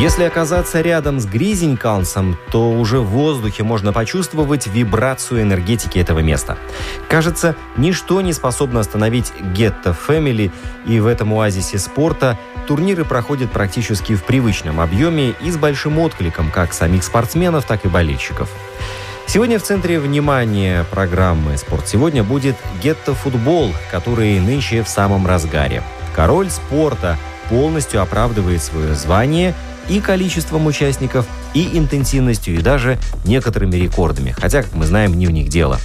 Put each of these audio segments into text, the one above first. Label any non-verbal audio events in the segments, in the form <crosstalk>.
Если оказаться рядом с Гризенькалсом, то уже в воздухе можно почувствовать вибрацию энергетики этого места. Кажется, ничто не способно остановить Гетто Фэмили, и в этом оазисе спорта турниры проходят практически в привычном объеме и с большим откликом как самих спортсменов, так и болельщиков. Сегодня в центре внимания программы «Спорт сегодня» будет гетто-футбол, который нынче в самом разгаре. Король спорта полностью оправдывает свое звание и количеством участников, и интенсивностью, и даже некоторыми рекордами. Хотя, как мы знаем, не в них дело.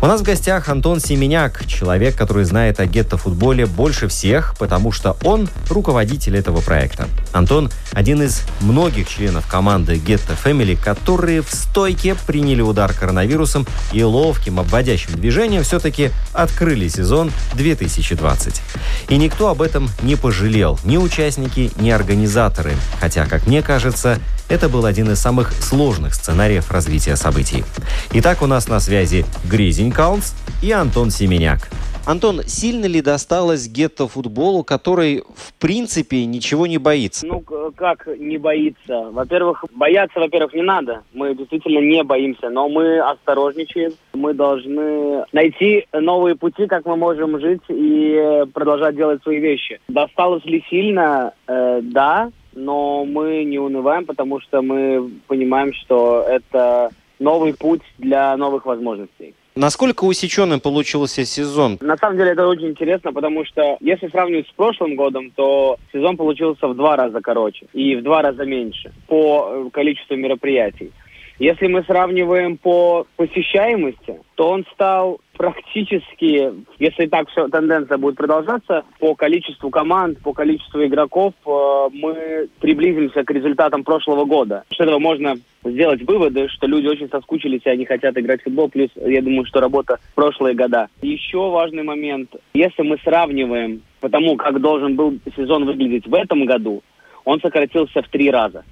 У нас в гостях Антон Семеняк, человек, который знает о гетто-футболе больше всех, потому что он руководитель этого проекта. Антон – один из многих членов команды Ghetto Family, которые в стойке приняли удар коронавирусом и ловким обводящим движением все-таки открыли сезон 2020. И никто об этом не пожалел, ни участники, ни организаторы. Хотя, как мне кажется, это был один из самых сложных сценариев развития событий. Итак, у нас на связи Гризень Каунс и Антон Семеняк. Антон, сильно ли досталось гетто-футболу, который, в принципе, ничего не боится? Ну, как не боится? Во-первых, бояться, во-первых, не надо. Мы действительно не боимся, но мы осторожничаем. Мы должны найти новые пути, как мы можем жить и продолжать делать свои вещи. Досталось ли сильно? Э, да, но мы не унываем, потому что мы понимаем, что это новый путь для новых возможностей. Насколько усеченным получился сезон? На самом деле это очень интересно, потому что если сравнивать с прошлым годом, то сезон получился в два раза короче и в два раза меньше по э, количеству мероприятий. Если мы сравниваем по посещаемости, то он стал практически, если так все тенденция будет продолжаться, по количеству команд, по количеству игроков, э, мы приблизимся к результатам прошлого года. С этого можно сделать выводы, что люди очень соскучились и они хотят играть в футбол, плюс, я думаю, что работа прошлые года. Еще важный момент, если мы сравниваем по тому, как должен был сезон выглядеть в этом году, он сократился в три раза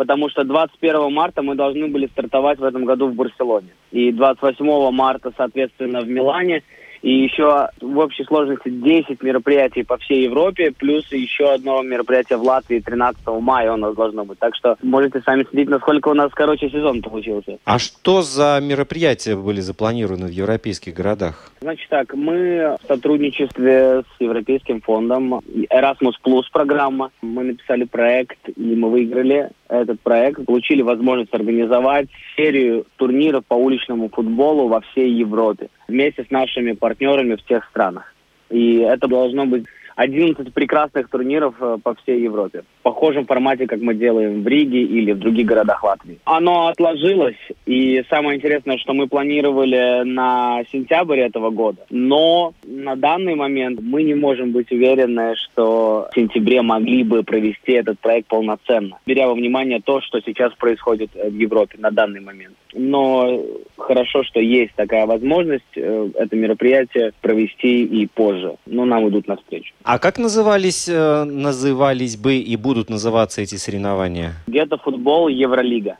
потому что 21 марта мы должны были стартовать в этом году в Барселоне. И 28 марта, соответственно, в Милане – и еще в общей сложности 10 мероприятий по всей Европе, плюс еще одно мероприятие в Латвии 13 мая у нас должно быть. Так что можете сами следить, насколько у нас, короче, сезон получился. А что за мероприятия были запланированы в европейских городах? Значит так, мы в сотрудничестве с Европейским фондом Erasmus Plus программа. Мы написали проект, и мы выиграли этот проект, получили возможность организовать серию турниров по уличному футболу во всей Европе вместе с нашими партнерами в тех странах. И это должно быть 11 прекрасных турниров э, по всей Европе. В похожем формате, как мы делаем в Риге или в других городах Латвии. Оно отложилось, и самое интересное, что мы планировали на сентябрь этого года. Но на данный момент мы не можем быть уверены, что в сентябре могли бы провести этот проект полноценно, беря во внимание то, что сейчас происходит в Европе на данный момент. Но хорошо, что есть такая возможность э, это мероприятие провести и позже. Но нам идут навстречу. А как назывались, э, назывались бы и будут называться эти соревнования? Где-то футбол, Евролига.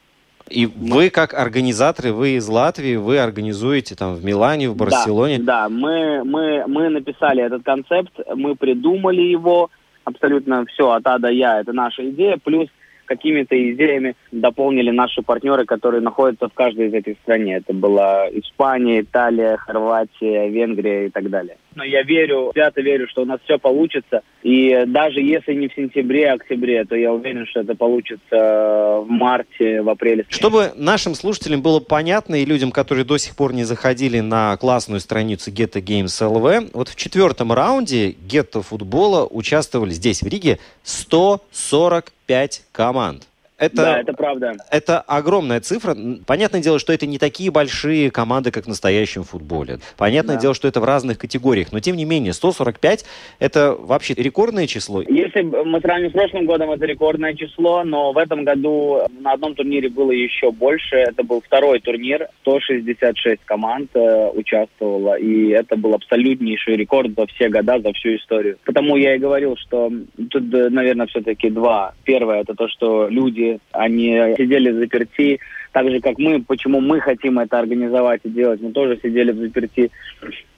И вы, как организаторы, вы из Латвии, вы организуете там в Милане, в Барселоне? Да, да. Мы, мы, мы написали этот концепт, мы придумали его, абсолютно все от А до Я, это наша идея, плюс какими-то идеями дополнили наши партнеры, которые находятся в каждой из этих стран. Это была Испания, Италия, Хорватия, Венгрия и так далее. Но я верю, свято верю, что у нас все получится. И даже если не в сентябре, а октябре, то я уверен, что это получится в марте, в апреле. Чтобы нашим слушателям было понятно и людям, которые до сих пор не заходили на классную страницу Ghetto Games LV, вот в четвертом раунде Ghetto футбола участвовали здесь, в Риге, 145 команд. Это, да, это правда. Это огромная цифра. Понятное дело, что это не такие большие команды, как в настоящем футболе. Понятное да. дело, что это в разных категориях. Но, тем не менее, 145 – это вообще рекордное число. Если мы сравним с прошлым годом, это рекордное число, но в этом году на одном турнире было еще больше. Это был второй турнир. 166 команд э, участвовало. И это был абсолютнейший рекорд за все года, за всю историю. Потому я и говорил, что тут, наверное, все-таки два. Первое – это то, что люди они сидели в заперти, так же, как мы, почему мы хотим это организовать и делать. Мы тоже сидели в заперти,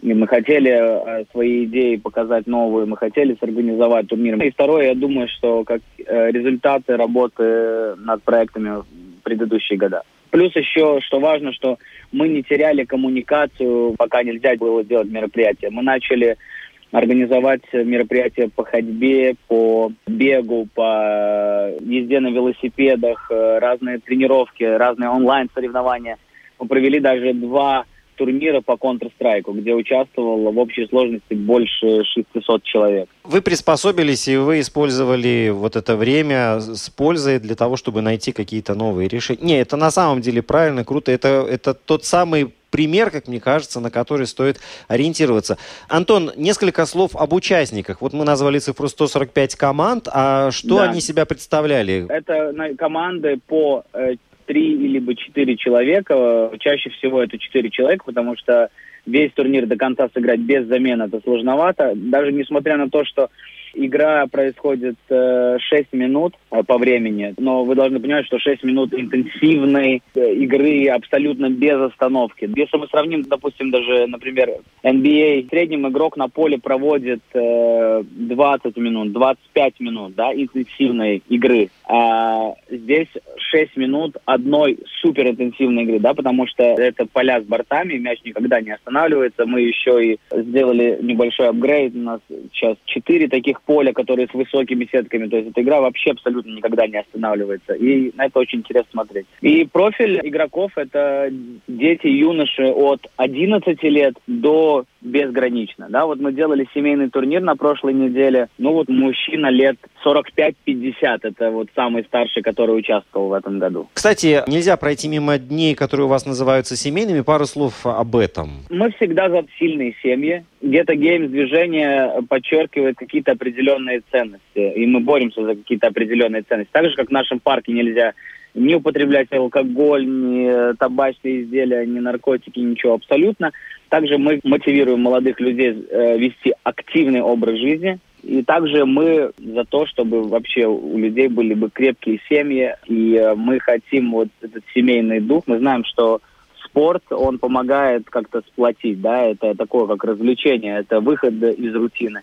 и мы хотели э, свои идеи показать новые, мы хотели сорганизовать турнир. И второе, я думаю, что как э, результаты работы над проектами в предыдущие года. Плюс еще, что важно, что мы не теряли коммуникацию, пока нельзя было делать мероприятие. Мы начали организовать мероприятия по ходьбе, по бегу, по езде на велосипедах, э, разные тренировки, разные онлайн-соревнования. Мы провели даже два турнира по Counter-Strike, где участвовало в общей сложности больше 600 человек. Вы приспособились и вы использовали вот это время с пользой для того, чтобы найти какие-то новые решения. Не, это на самом деле правильно, круто. Это, это тот самый пример, как мне кажется, на который стоит ориентироваться. Антон, несколько слов об участниках. Вот мы назвали цифру 145 команд, а что да. они себя представляли? Это команды по э, три либо четыре человека. Чаще всего это четыре человека, потому что весь турнир до конца сыграть без замен это сложновато. Даже несмотря на то, что Игра происходит э, 6 минут э, по времени, но вы должны понимать, что 6 минут интенсивной э, игры абсолютно без остановки. Если мы сравним, допустим, даже, например, NBA, в среднем игрок на поле проводит э, 20 минут, 25 минут да, интенсивной игры. А здесь 6 минут одной суперинтенсивной игры, да, потому что это поля с бортами, мяч никогда не останавливается. Мы еще и сделали небольшой апгрейд, у нас сейчас 4 таких поля, которые с высокими сетками. То есть эта игра вообще абсолютно никогда не останавливается. И на это очень интересно смотреть. И профиль игроков — это дети, юноши от 11 лет до безгранично. Да, вот мы делали семейный турнир на прошлой неделе. Ну вот мужчина лет 45-50, это вот самый старший, который участвовал в этом году. Кстати, нельзя пройти мимо дней, которые у вас называются семейными. Пару слов об этом. Мы всегда за сильные семьи. Где-то геймс движение подчеркивает какие-то определенные ценности, и мы боремся за какие-то определенные ценности. Так же, как в нашем парке нельзя не употреблять алкоголь, ни табачные изделия, ни наркотики, ничего абсолютно. Также мы мотивируем молодых людей э, вести активный образ жизни. И также мы за то, чтобы вообще у людей были бы крепкие семьи, и э, мы хотим вот этот семейный дух. Мы знаем, что спорт, он помогает как-то сплотить, да, это такое как развлечение, это выход из рутины.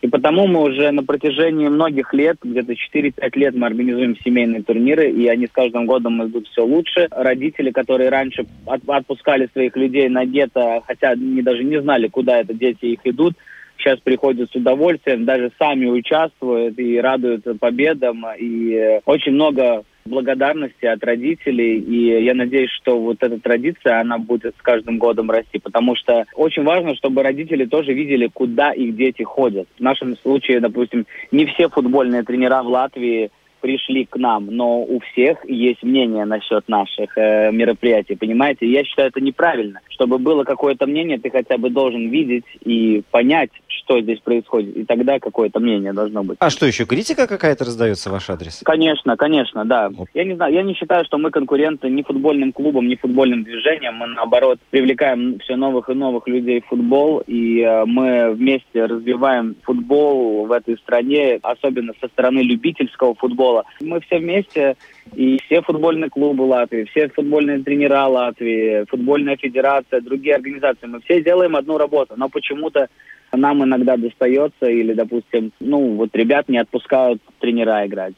И потому мы уже на протяжении многих лет, где-то 4-5 лет мы организуем семейные турниры, и они с каждым годом идут все лучше. Родители, которые раньше отпускали своих людей на гетто, хотя они даже не знали, куда это дети их идут, сейчас приходят с удовольствием, даже сами участвуют и радуются победам. И очень много благодарности от родителей, и я надеюсь, что вот эта традиция, она будет с каждым годом расти, потому что очень важно, чтобы родители тоже видели, куда их дети ходят. В нашем случае, допустим, не все футбольные тренера в Латвии пришли к нам, но у всех есть мнение насчет наших э, мероприятий, понимаете? Я считаю это неправильно. Чтобы было какое-то мнение, ты хотя бы должен видеть и понять, что здесь происходит, и тогда какое-то мнение должно быть. А что еще, критика какая-то раздается в ваш адрес? Конечно, конечно, да. Я не знаю, я не считаю, что мы конкуренты ни футбольным клубам, ни футбольным движением. Мы, наоборот, привлекаем все новых и новых людей в футбол, и э, мы вместе развиваем футбол в этой стране, особенно со стороны любительского футбола. Мы все вместе, и все футбольные клубы Латвии, все футбольные тренера Латвии, футбольная федерация, другие организации, мы все делаем одну работу, но почему-то нам иногда достается, или, допустим, ну, вот ребят не отпускают тренера играть.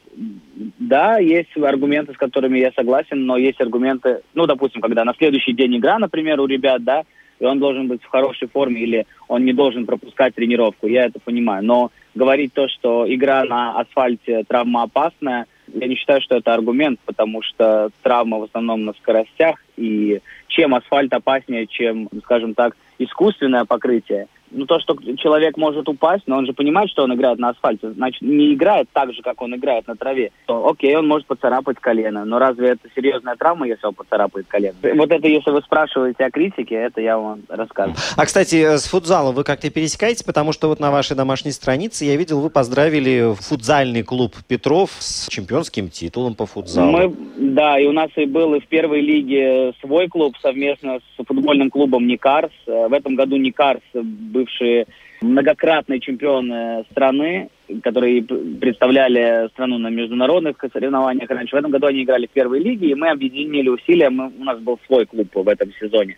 Да, есть аргументы, с которыми я согласен, но есть аргументы, ну, допустим, когда на следующий день игра, например, у ребят, да, и он должен быть в хорошей форме, или он не должен пропускать тренировку. Я это понимаю. Но говорить то, что игра на асфальте травмоопасная, я не считаю, что это аргумент, потому что травма в основном на скоростях, и чем асфальт опаснее, чем, скажем так, искусственное покрытие, ну, то, что человек может упасть, но он же понимает, что он играет на асфальте, значит, не играет так же, как он играет на траве, то окей, он может поцарапать колено. Но разве это серьезная травма, если он поцарапает колено? Вот это, если вы спрашиваете о критике, это я вам рассказываю. А, кстати, с футзалом вы как-то пересекаете? Потому что вот на вашей домашней странице я видел, вы поздравили футзальный клуб Петров с чемпионским титулом по футзалу. Мы, да, и у нас и был и в первой лиге свой клуб совместно с футбольным клубом Никарс. В этом году Никарс был бывшие многократные чемпионы страны, которые представляли страну на международных соревнованиях раньше. В этом году они играли в первой лиге, и мы объединили усилия. Мы, у нас был свой клуб в этом сезоне.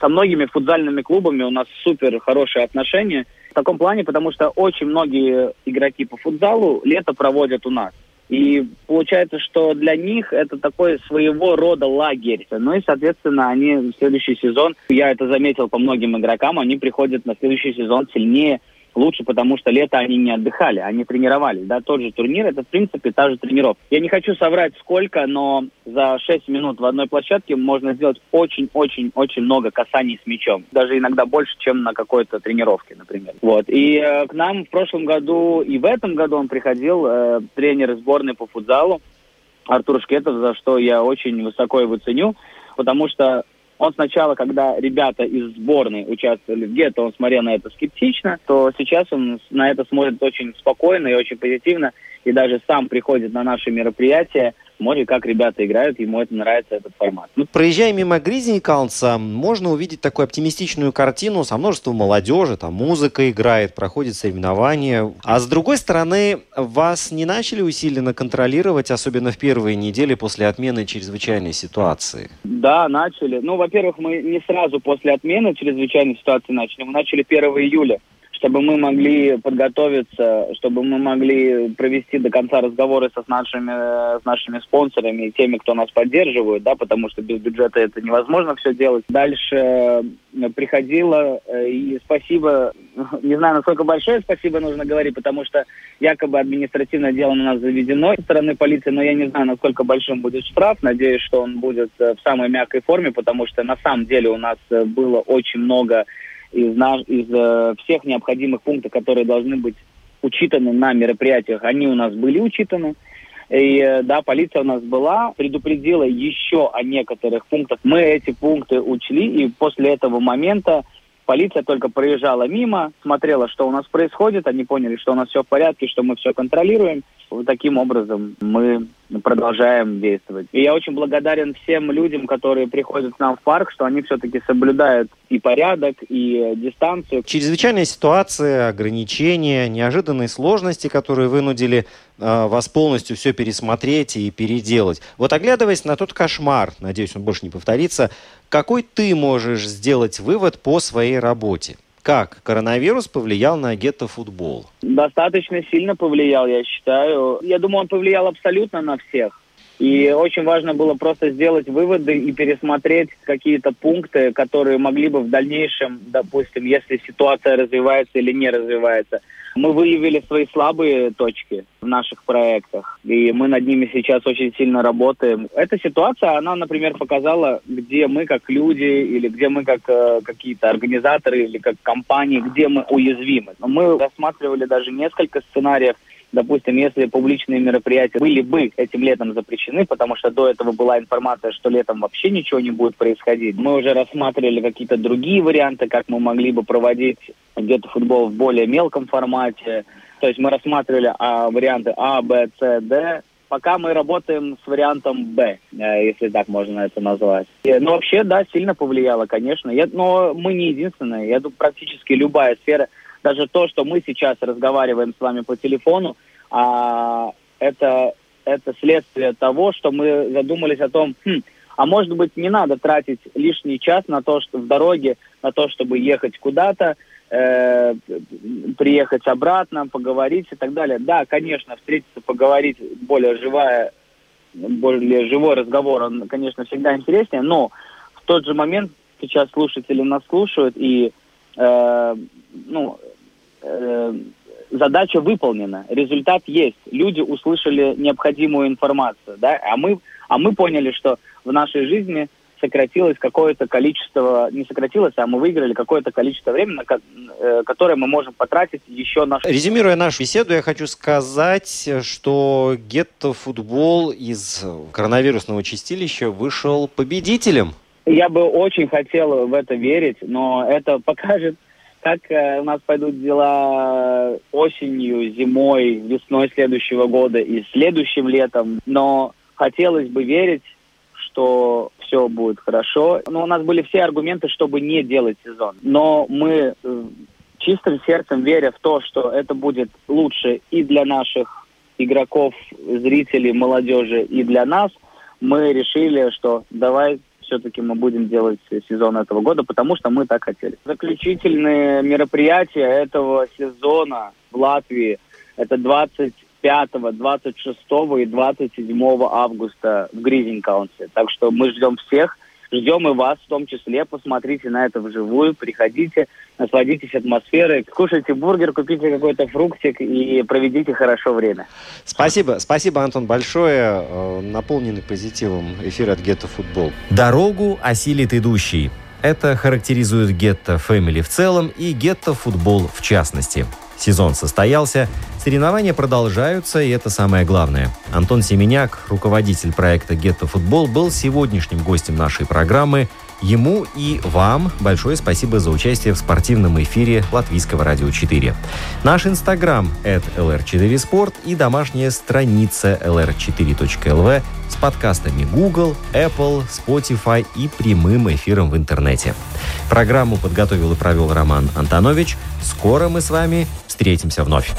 Со многими футзальными клубами у нас супер хорошие отношения. В таком плане, потому что очень многие игроки по футзалу лето проводят у нас. И получается, что для них это такой своего рода лагерь. Ну и, соответственно, они в следующий сезон, я это заметил по многим игрокам, они приходят на следующий сезон сильнее, лучше, потому что лето они не отдыхали, они тренировались. Да, тот же турнир, это в принципе та же тренировка. Я не хочу соврать сколько, но за 6 минут в одной площадке можно сделать очень-очень-очень много касаний с мячом. Даже иногда больше, чем на какой-то тренировке, например. Вот. И э, к нам в прошлом году и в этом году он приходил, э, тренер сборной по футзалу, Артур Шкетов, за что я очень высоко его ценю, потому что он сначала, когда ребята из сборной участвовали в гетто, он смотрел на это скептично, то сейчас он на это смотрит очень спокойно и очень позитивно, и даже сам приходит на наши мероприятия, смотрит, как ребята играют, ему это нравится, этот формат. Ну, проезжая мимо Гризникаунса, можно увидеть такую оптимистичную картину со множеством молодежи, там музыка играет, проходит соревнования. А с другой стороны, вас не начали усиленно контролировать, особенно в первые недели после отмены чрезвычайной ситуации? Да, начали. Ну, во-первых, мы не сразу после отмены чрезвычайной ситуации начали, мы начали 1 июля чтобы мы могли подготовиться, чтобы мы могли провести до конца разговоры со, с, нашими, с нашими спонсорами и теми, кто нас поддерживает, да, потому что без бюджета это невозможно все делать. Дальше э, приходило, э, и спасибо, <laughs> не знаю, насколько большое спасибо нужно говорить, потому что якобы административное дело на нас заведено со стороны полиции, но я не знаю, насколько большим будет штраф. Надеюсь, что он будет э, в самой мягкой форме, потому что на самом деле у нас было очень много из, наш, из э, всех необходимых пунктов, которые должны быть учитаны на мероприятиях, они у нас были учитаны. И э, да, полиция у нас была, предупредила еще о некоторых пунктах. Мы эти пункты учли, и после этого момента полиция только проезжала мимо, смотрела, что у нас происходит, они поняли, что у нас все в порядке, что мы все контролируем. Вот таким образом мы продолжаем действовать. И я очень благодарен всем людям, которые приходят к нам в парк, что они все-таки соблюдают и порядок, и дистанцию. Чрезвычайная ситуация, ограничения, неожиданные сложности, которые вынудили э, вас полностью все пересмотреть и переделать. Вот оглядываясь на тот кошмар, надеюсь, он больше не повторится, какой ты можешь сделать вывод по своей работе? Как коронавирус повлиял на гетто-футбол? Достаточно сильно повлиял, я считаю. Я думаю, он повлиял абсолютно на всех. И очень важно было просто сделать выводы и пересмотреть какие-то пункты, которые могли бы в дальнейшем, допустим, если ситуация развивается или не развивается, мы выявили свои слабые точки в наших проектах, и мы над ними сейчас очень сильно работаем. Эта ситуация, она, например, показала, где мы как люди, или где мы как э, какие-то организаторы, или как компании, где мы уязвимы. Но мы рассматривали даже несколько сценариев, Допустим, если публичные мероприятия были бы этим летом запрещены, потому что до этого была информация, что летом вообще ничего не будет происходить, мы уже рассматривали какие-то другие варианты, как мы могли бы проводить где-то футбол в более мелком формате. То есть мы рассматривали а, варианты А, Б, С, Д. Пока мы работаем с вариантом Б, э, если так можно это назвать. Но ну, вообще, да, сильно повлияло, конечно. Я, но мы не единственные. Я думаю, практически любая сфера – даже то, что мы сейчас разговариваем с вами по телефону, а, это, это следствие того, что мы задумались о том, хм, а может быть не надо тратить лишний час на то, что в дороге, на то, чтобы ехать куда-то, э, приехать обратно, поговорить и так далее. Да, конечно, встретиться, поговорить, более живая, более живой разговор, он, конечно, всегда интереснее, но в тот же момент сейчас слушатели нас слушают, и э, ну, э, задача выполнена, результат есть. Люди услышали необходимую информацию, да, а мы, а мы поняли, что в нашей жизни сократилось какое-то количество, не сократилось, а мы выиграли какое-то количество времени, э, которое мы можем потратить еще на... Резюмируя нашу беседу, я хочу сказать, что гетто-футбол из коронавирусного чистилища вышел победителем. Я бы очень хотел в это верить, но это покажет, как э, у нас пойдут дела осенью, зимой, весной следующего года и следующим летом. Но хотелось бы верить, что все будет хорошо. Но у нас были все аргументы, чтобы не делать сезон. Но мы э, чистым сердцем веря в то, что это будет лучше и для наших игроков, зрителей, молодежи, и для нас, мы решили, что давай все-таки мы будем делать сезон этого года, потому что мы так хотели. Заключительные мероприятия этого сезона в Латвии это 20 5, 26 и 27 августа в Гризинг-Каунсе. Так что мы ждем всех, ждем и вас в том числе. Посмотрите на это вживую, приходите, насладитесь атмосферой, кушайте бургер, купите какой-то фруктик и проведите хорошо время. Спасибо, спасибо, Антон, большое. Э, наполненный позитивом эфир от Гетто Футбол. Дорогу осилит идущий. Это характеризует Гетто Фэмили в целом и Гетто Футбол в частности. Сезон состоялся, соревнования продолжаются, и это самое главное. Антон Семеняк, руководитель проекта «Гетто Футбол», был сегодняшним гостем нашей программы. Ему и вам большое спасибо за участие в спортивном эфире Латвийского радио 4. Наш инстаграм – lr4sport и домашняя страница lr4.lv с подкастами Google, Apple, Spotify и прямым эфиром в интернете. Программу подготовил и провел Роман Антонович. Скоро мы с вами встретимся вновь.